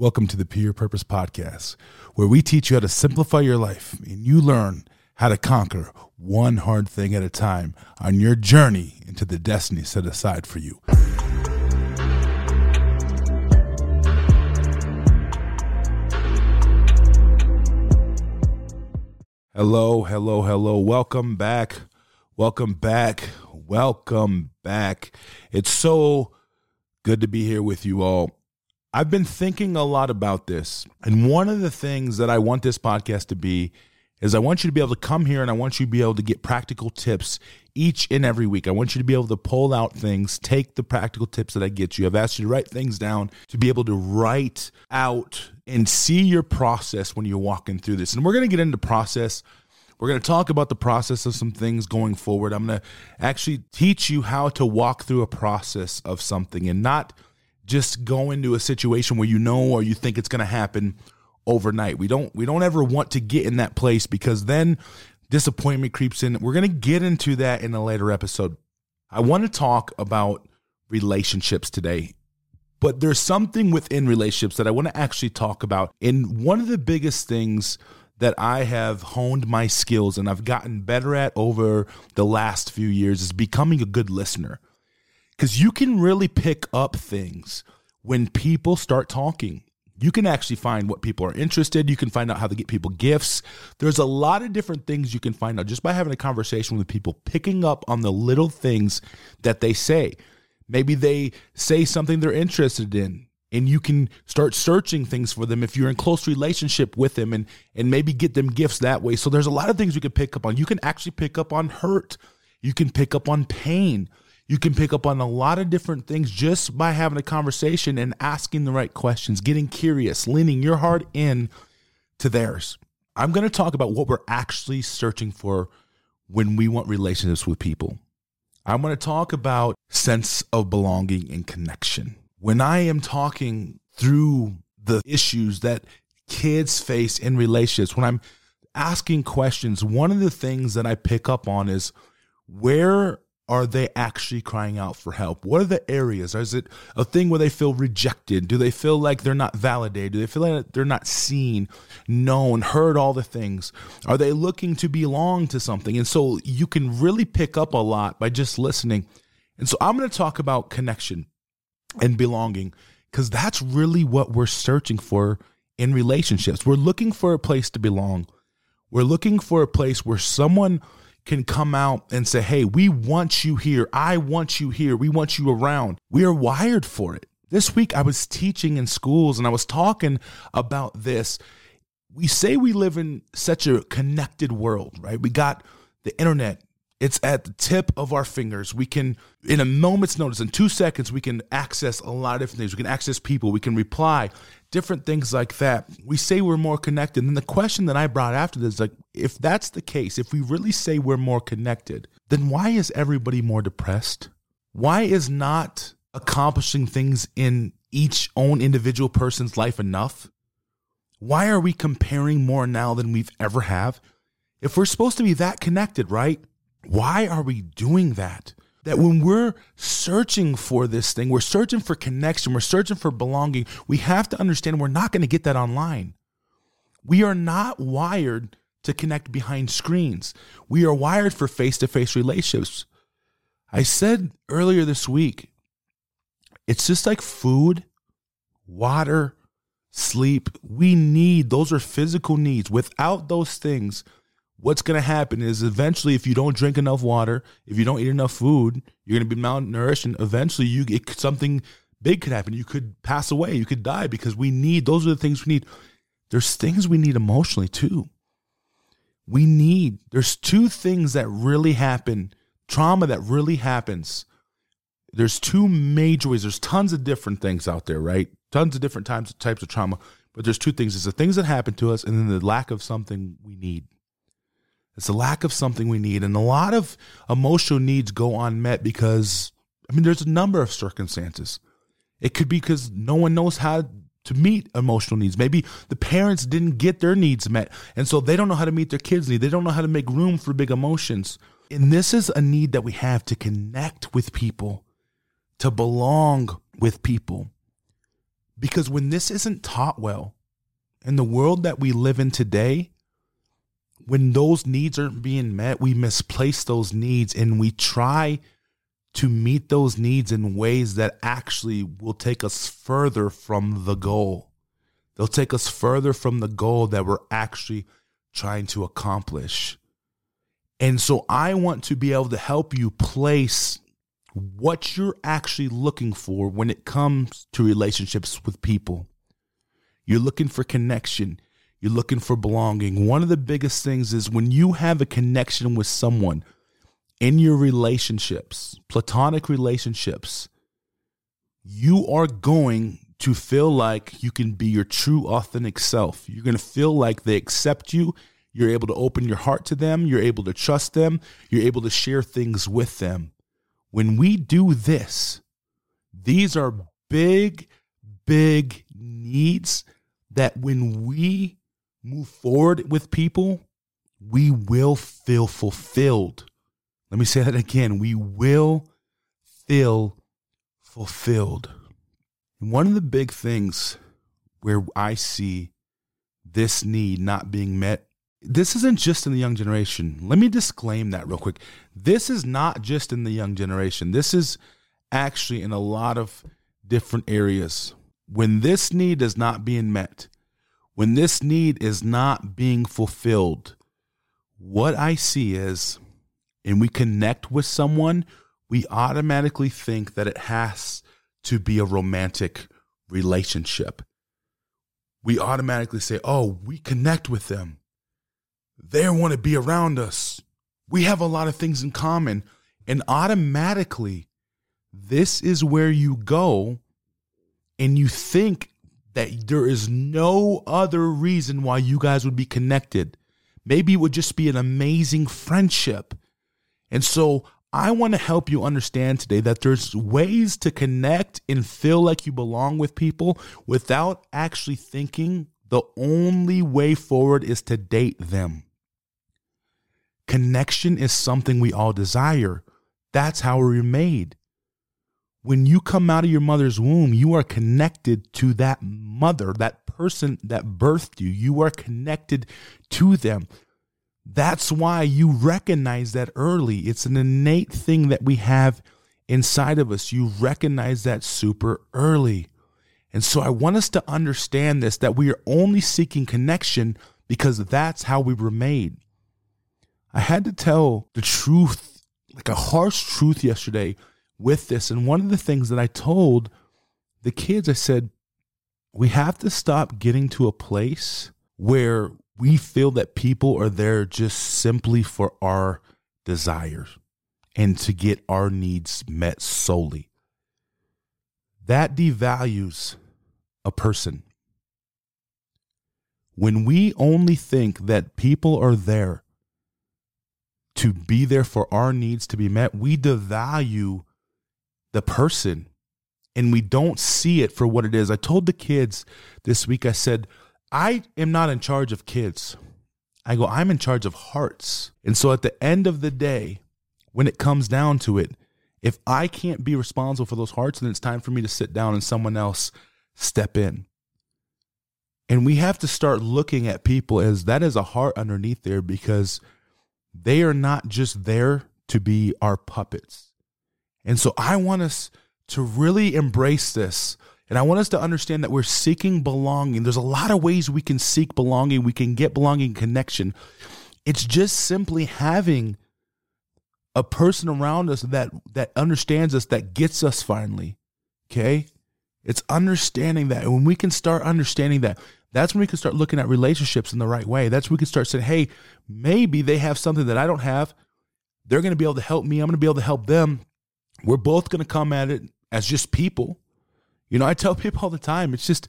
Welcome to the Peer Purpose Podcast, where we teach you how to simplify your life and you learn how to conquer one hard thing at a time on your journey into the destiny set aside for you. Hello, hello, hello. Welcome back. Welcome back. Welcome back. It's so good to be here with you all. I've been thinking a lot about this. And one of the things that I want this podcast to be is I want you to be able to come here and I want you to be able to get practical tips each and every week. I want you to be able to pull out things, take the practical tips that I get you. I've asked you to write things down to be able to write out and see your process when you're walking through this. And we're going to get into process. We're going to talk about the process of some things going forward. I'm going to actually teach you how to walk through a process of something and not just go into a situation where you know or you think it's going to happen overnight. We don't we don't ever want to get in that place because then disappointment creeps in. We're going to get into that in a later episode. I want to talk about relationships today. But there's something within relationships that I want to actually talk about. And one of the biggest things that I have honed my skills and I've gotten better at over the last few years is becoming a good listener because you can really pick up things when people start talking. You can actually find what people are interested. You can find out how to get people gifts. There's a lot of different things you can find out just by having a conversation with people, picking up on the little things that they say. Maybe they say something they're interested in, and you can start searching things for them if you're in close relationship with them and and maybe get them gifts that way. So there's a lot of things you can pick up on. You can actually pick up on hurt. You can pick up on pain. You can pick up on a lot of different things just by having a conversation and asking the right questions, getting curious, leaning your heart in to theirs. I'm going to talk about what we're actually searching for when we want relationships with people. I'm going to talk about sense of belonging and connection. When I am talking through the issues that kids face in relationships, when I'm asking questions, one of the things that I pick up on is where are they actually crying out for help? What are the areas? Is it a thing where they feel rejected? Do they feel like they're not validated? Do they feel like they're not seen, known, heard all the things? Are they looking to belong to something? And so you can really pick up a lot by just listening. And so I'm going to talk about connection and belonging because that's really what we're searching for in relationships. We're looking for a place to belong. We're looking for a place where someone can come out and say, Hey, we want you here. I want you here. We want you around. We are wired for it. This week, I was teaching in schools and I was talking about this. We say we live in such a connected world, right? We got the internet, it's at the tip of our fingers. We can, in a moment's notice, in two seconds, we can access a lot of different things. We can access people, we can reply, different things like that. We say we're more connected. And the question that I brought after this is like, if that's the case, if we really say we're more connected, then why is everybody more depressed? Why is not accomplishing things in each own individual person's life enough? Why are we comparing more now than we've ever have? If we're supposed to be that connected, right? Why are we doing that? That when we're searching for this thing, we're searching for connection, we're searching for belonging, we have to understand we're not going to get that online. We are not wired to connect behind screens. We are wired for face to face relationships. I said earlier this week, it's just like food, water, sleep. We need, those are physical needs. Without those things, what's going to happen is eventually if you don't drink enough water if you don't eat enough food you're going to be malnourished and eventually you get something big could happen. You could pass away. You could die because we need those are the things we need. There's things we need emotionally too. We need there's two things that really happen trauma that really happens. There's two major ways. There's tons of different things out there right? Tons of different types types of trauma. But there's two things. It's the things that happen to us and then the lack of something we need it's a lack of something we need. And a lot of emotional needs go unmet because, I mean, there's a number of circumstances. It could be because no one knows how to meet emotional needs. Maybe the parents didn't get their needs met. And so they don't know how to meet their kids' needs. They don't know how to make room for big emotions. And this is a need that we have to connect with people, to belong with people. Because when this isn't taught well, in the world that we live in today, when those needs aren't being met, we misplace those needs and we try to meet those needs in ways that actually will take us further from the goal. They'll take us further from the goal that we're actually trying to accomplish. And so I want to be able to help you place what you're actually looking for when it comes to relationships with people. You're looking for connection. You're looking for belonging. One of the biggest things is when you have a connection with someone in your relationships, platonic relationships, you are going to feel like you can be your true, authentic self. You're going to feel like they accept you. You're able to open your heart to them. You're able to trust them. You're able to share things with them. When we do this, these are big, big needs that when we move forward with people, we will feel fulfilled. Let me say that again. We will feel fulfilled. And one of the big things where I see this need not being met, this isn't just in the young generation. Let me disclaim that real quick. This is not just in the young generation. This is actually in a lot of different areas. When this need is not being met, when this need is not being fulfilled, what I see is, and we connect with someone, we automatically think that it has to be a romantic relationship. We automatically say, oh, we connect with them. They want to be around us. We have a lot of things in common. And automatically, this is where you go and you think that there is no other reason why you guys would be connected. Maybe it would just be an amazing friendship. And so I want to help you understand today that there's ways to connect and feel like you belong with people without actually thinking the only way forward is to date them. Connection is something we all desire. That's how we're made. When you come out of your mother's womb, you are connected to that mother, that person that birthed you. You are connected to them. That's why you recognize that early. It's an innate thing that we have inside of us. You recognize that super early. And so I want us to understand this that we are only seeking connection because that's how we were made. I had to tell the truth, like a harsh truth yesterday with this. And one of the things that I told the kids, I said, we have to stop getting to a place where we feel that people are there just simply for our desires and to get our needs met solely. That devalues a person. When we only think that people are there to be there for our needs to be met, we devalue the person and we don't see it for what it is. I told the kids this week, I said, I am not in charge of kids. I go, I'm in charge of hearts. And so at the end of the day, when it comes down to it, if I can't be responsible for those hearts, then it's time for me to sit down and someone else step in. And we have to start looking at people as that is a heart underneath there because they are not just there to be our puppets. And so I want us to really embrace this and I want us to understand that we're seeking belonging. There's a lot of ways we can seek belonging, we can get belonging connection. It's just simply having a person around us that that understands us that gets us finally. Okay? It's understanding that. And when we can start understanding that, that's when we can start looking at relationships in the right way. That's when we can start saying, hey, maybe they have something that I don't have. They're going to be able to help me. I'm going to be able to help them. We're both going to come at it as just people. You know, I tell people all the time, it's just,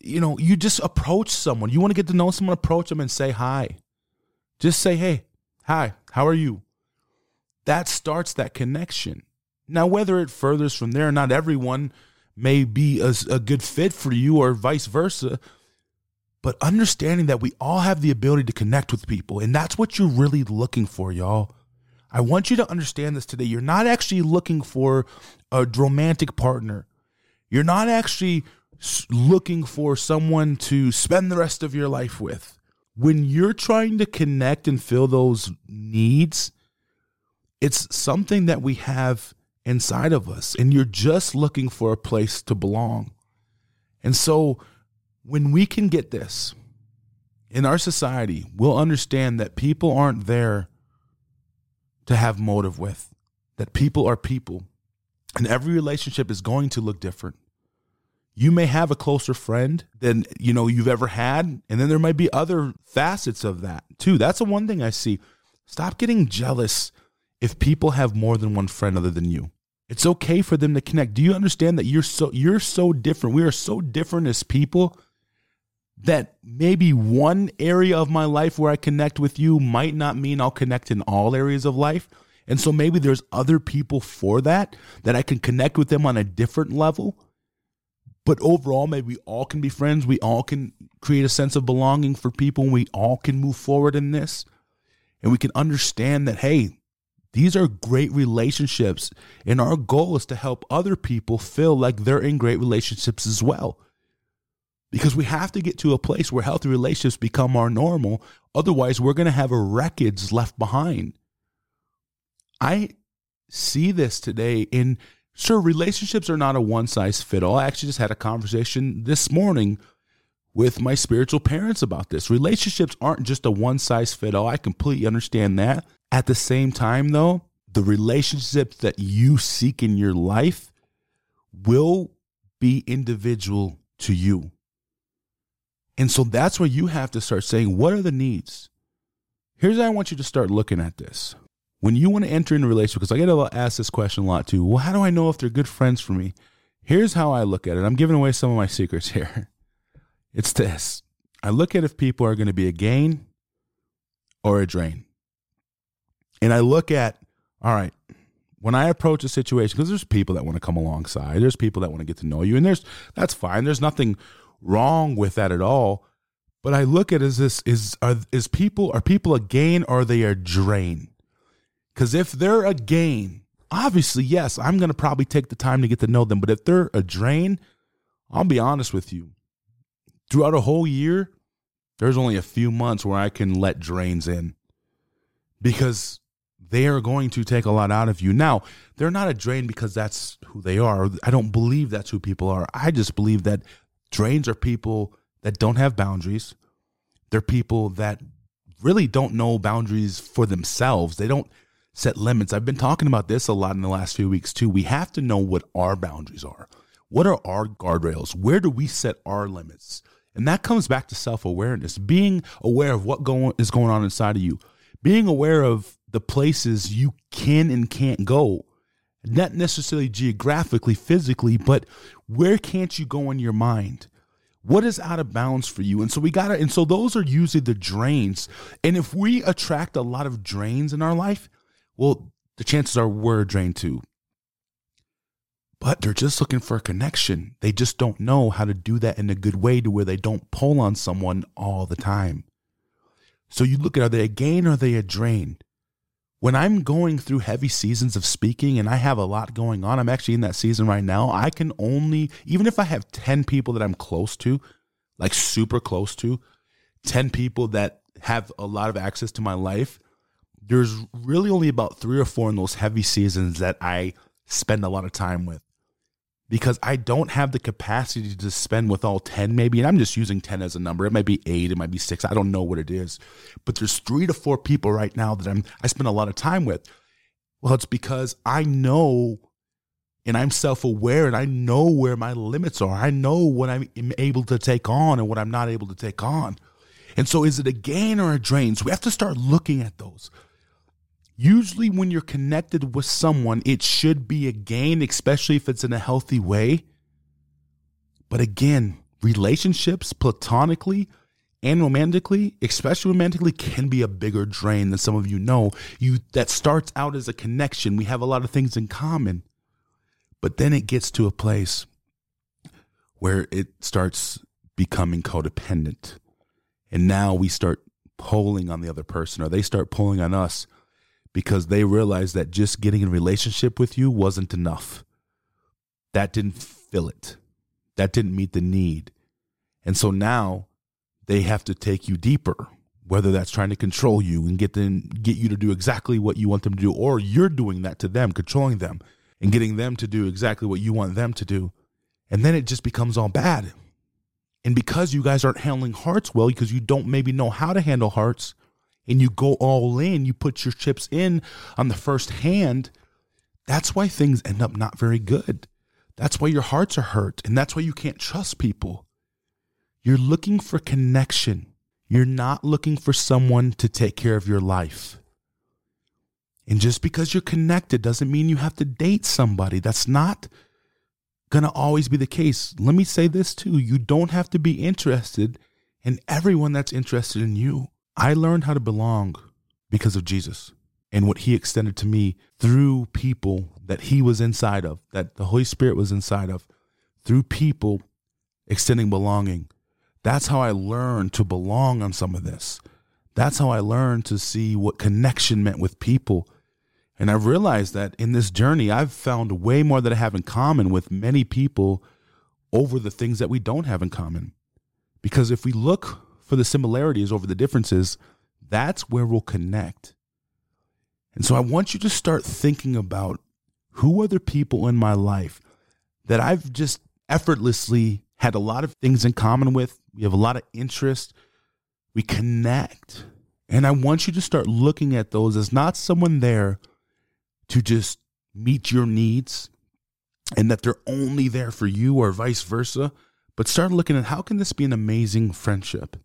you know, you just approach someone. You want to get to know someone, approach them and say hi. Just say, hey, hi, how are you? That starts that connection. Now, whether it furthers from there, not everyone may be a, a good fit for you or vice versa. But understanding that we all have the ability to connect with people, and that's what you're really looking for, y'all. I want you to understand this today. You're not actually looking for a romantic partner. You're not actually looking for someone to spend the rest of your life with. When you're trying to connect and fill those needs, it's something that we have inside of us, and you're just looking for a place to belong. And so, when we can get this in our society, we'll understand that people aren't there to have motive with, that people are people, and every relationship is going to look different. You may have a closer friend than you know you've ever had and then there might be other facets of that too. That's the one thing i see. Stop getting jealous if people have more than one friend other than you. It's okay for them to connect. Do you understand that you're so you're so different? We are so different as people that maybe one area of my life where i connect with you might not mean i'll connect in all areas of life and so maybe there's other people for that that i can connect with them on a different level but overall, maybe we all can be friends. We all can create a sense of belonging for people. And we all can move forward in this. And we can understand that, hey, these are great relationships. And our goal is to help other people feel like they're in great relationships as well. Because we have to get to a place where healthy relationships become our normal. Otherwise, we're going to have a left behind. I see this today in Sure, relationships are not a one size fit all. I actually just had a conversation this morning with my spiritual parents about this. Relationships aren't just a one size fit all. I completely understand that. At the same time, though, the relationships that you seek in your life will be individual to you. And so that's where you have to start saying, what are the needs? Here's how I want you to start looking at this when you want to enter into a relationship, because I get to ask this question a lot too. Well, how do I know if they're good friends for me? Here's how I look at it. I'm giving away some of my secrets here. It's this. I look at if people are going to be a gain or a drain. And I look at, all right, when I approach a situation, because there's people that want to come alongside, there's people that want to get to know you, and there's that's fine. There's nothing wrong with that at all. But I look at is this is are is people are people a gain or are they a drain? Because if they're a gain, obviously, yes, I'm to probably take the time to get to know them. But if they're a drain, I'll be honest with you. Throughout a whole year, there's only a few months where I can let drains in because they are going to take a lot out of you. Now, they're not a drain because that's who they are. I don't believe that's who people are. I just believe that drains are people that don't have boundaries. They're people that really don't know boundaries for themselves. They don't set limits. I've been talking about this a lot in the last few weeks too. We have to know what our boundaries are. What are our guardrails? Where do we set our limits? And that comes back to self awareness, being aware of what going, is going on inside of you, being aware of the places you can and can't go, not necessarily geographically, physically, but where can't you go in your mind? What is out of bounds for you? And so we got to, and so those are usually the drains. And if we attract a lot of drains in our life, well, the chances are we're drained too. But they're just looking for a connection. They just don't know how to do that in a good way to where they don't pull on someone all the time. So you look at are they a gain or are they a drain? When I'm going through heavy seasons of speaking and I have a lot going on, I'm actually in that season right now. I can only, even if I have 10 people that I'm close to, like super close to, 10 people that have a lot of access to my life, there's really only about three or four in those heavy seasons that I spend a lot of time with because I don't have the capacity to spend with all 10 maybe and I'm just using 10 as a number. It might be 8 it might be 6 I don't know what it is. But there's 3 to 4 people right now that I'm I spend a lot of time with. Well it's because I know and I'm self-aware and I know where my limits are. I know what I'm able to take on and what I'm not able to take on. And so is it a gain or a drain? So we have to start looking at those Usually, when you're connected with someone, it should be a gain, especially if it's in a healthy way. But again, relationships, platonically and romantically, especially romantically, can be a bigger drain than some of you know. You that starts out as a connection. We have a lot of things in common. But then it gets to a place where it starts becoming codependent. And now we start pulling on the other person, or they start pulling on us because they realized that just getting in relationship with you wasn't enough. That didn't fill it. that didn't meet the need. And so now they have to take you deeper, whether that's trying to control you and get them get you to do exactly what you want them to do, or you're doing that to them, controlling them and getting them to do exactly what you want them to do. And then it just becomes all bad. And because you guys aren't handling hearts well, because you don't maybe know how to handle hearts, and you go all in, you put your chips in on the first hand, that's why things end up not very good. That's why your hearts are hurt. And that's why you can't trust people. You're looking for connection. You're not looking for someone to take care of your life. And just because you're connected doesn't mean you have to date somebody. That's not going to always be the case. Let me say this too you don't have to be interested in everyone that's interested in you. I learned how to belong because of Jesus and what he extended to me through people that he was inside of, that the Holy Spirit was inside of, through people extending belonging. That's how I learned to belong on some of this. That's how I learned to see what connection meant with people. And I realized that in this journey, I've found way more that I have in common with many people over the things that we don't have in common. Because if we look for the similarities over the differences, that's where we'll connect. And so I want you to start thinking about who are the people in my life that I've just effortlessly had a lot of things in common with. We have a lot of interest. We connect. And I want you to start looking at those as not someone there to just meet your needs and that they're only there for you or vice versa, but start looking at how can this be an amazing friendship?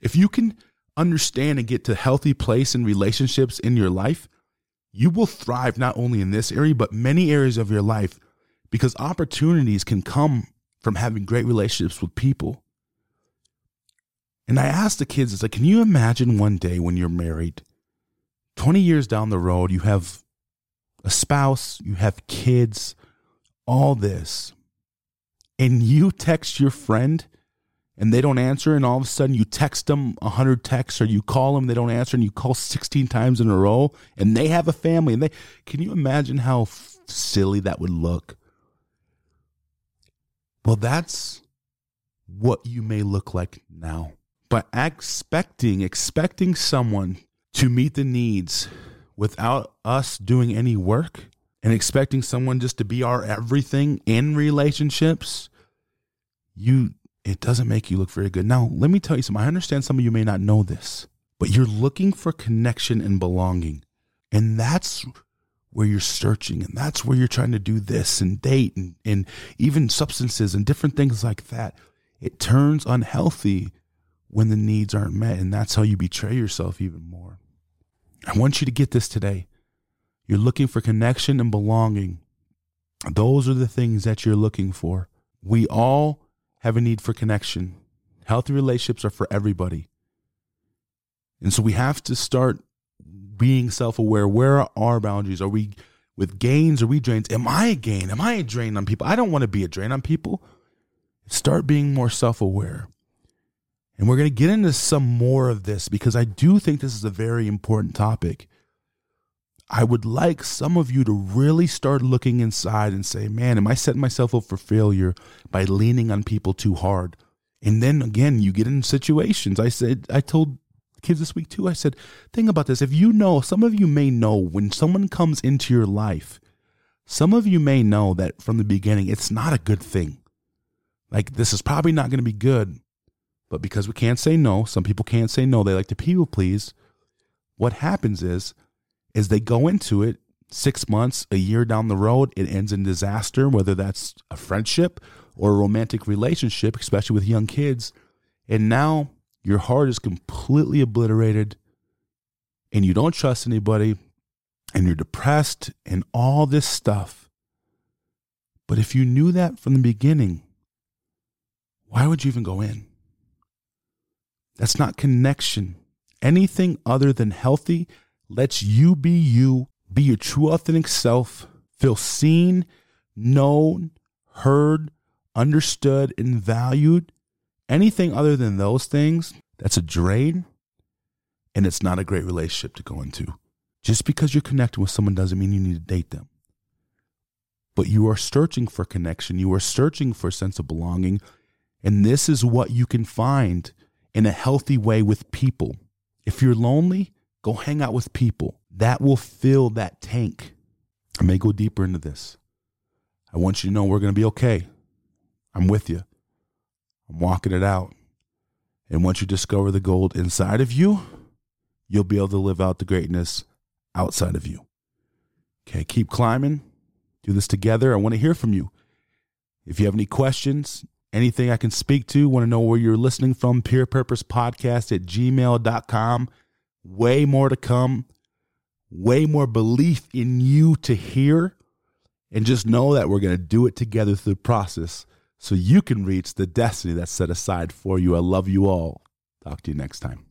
If you can understand and get to a healthy place in relationships in your life, you will thrive not only in this area, but many areas of your life because opportunities can come from having great relationships with people. And I asked the kids, it's like, can you imagine one day when you're married, 20 years down the road, you have a spouse, you have kids, all this, and you text your friend and they don't answer, and all of a sudden you text them 100 texts or you call them, they don't answer, and you call 16 times in a row, and they have a family. And they can you imagine how f- silly that would look? Well, that's what you may look like now. But expecting, expecting someone to meet the needs without us doing any work and expecting someone just to be our everything in relationships, you it doesn't make you look very good. Now, let me tell you something. I understand some of you may not know this, but you're looking for connection and belonging. And that's where you're searching and that's where you're trying to do this and date and, and even substances and different things like that. It turns unhealthy when the needs aren't met. And that's how you betray yourself even more. I want you to get this today. You're looking for connection and belonging. Those are the things that you're looking for. We all have a need for connection. Healthy relationships are for everybody. And so we have to start being self aware. Where are our boundaries? Are we with gains? Are we drains? Am I a gain? Am I a drain on people? I don't want to be a drain on people. Start being more self aware. And we're going to get into some more of this because I do think this is a very important topic. I would like some of you to really start looking inside and say, man, am I setting myself up for failure by leaning on people too hard? And then again, you get in situations. I said, I told kids this week too, I said, think about this. If you know, some of you may know when someone comes into your life, some of you may know that from the beginning, it's not a good thing. Like, this is probably not going to be good. But because we can't say no, some people can't say no. They like to people please. What happens is, is they go into it six months, a year down the road, it ends in disaster, whether that's a friendship or a romantic relationship, especially with young kids. And now your heart is completely obliterated and you don't trust anybody and you're depressed and all this stuff. But if you knew that from the beginning, why would you even go in? That's not connection. Anything other than healthy lets you be you, be your true authentic self, feel seen, known, heard, understood, and valued. Anything other than those things, that's a drain and it's not a great relationship to go into. Just because you're connecting with someone doesn't mean you need to date them. but you are searching for connection. You are searching for a sense of belonging. And this is what you can find in a healthy way with people. If you're lonely, go hang out with people. That will fill that tank. I may go deeper into this. I want you to know we're going to be okay. I'm with you. I'm walking it out. And once you discover the gold inside of you, you'll be able to live out the greatness outside of you. Okay, keep climbing. Do this together. I want to hear from you. If you have any questions, anything I can speak to, want to know where you're listening from, Peer Purpose Podcast at gmail.com. Way more to come, way more belief in you to hear. And just know that we're going to do it together through the process so you can reach the destiny that's set aside for you. I love you all. Talk to you next time.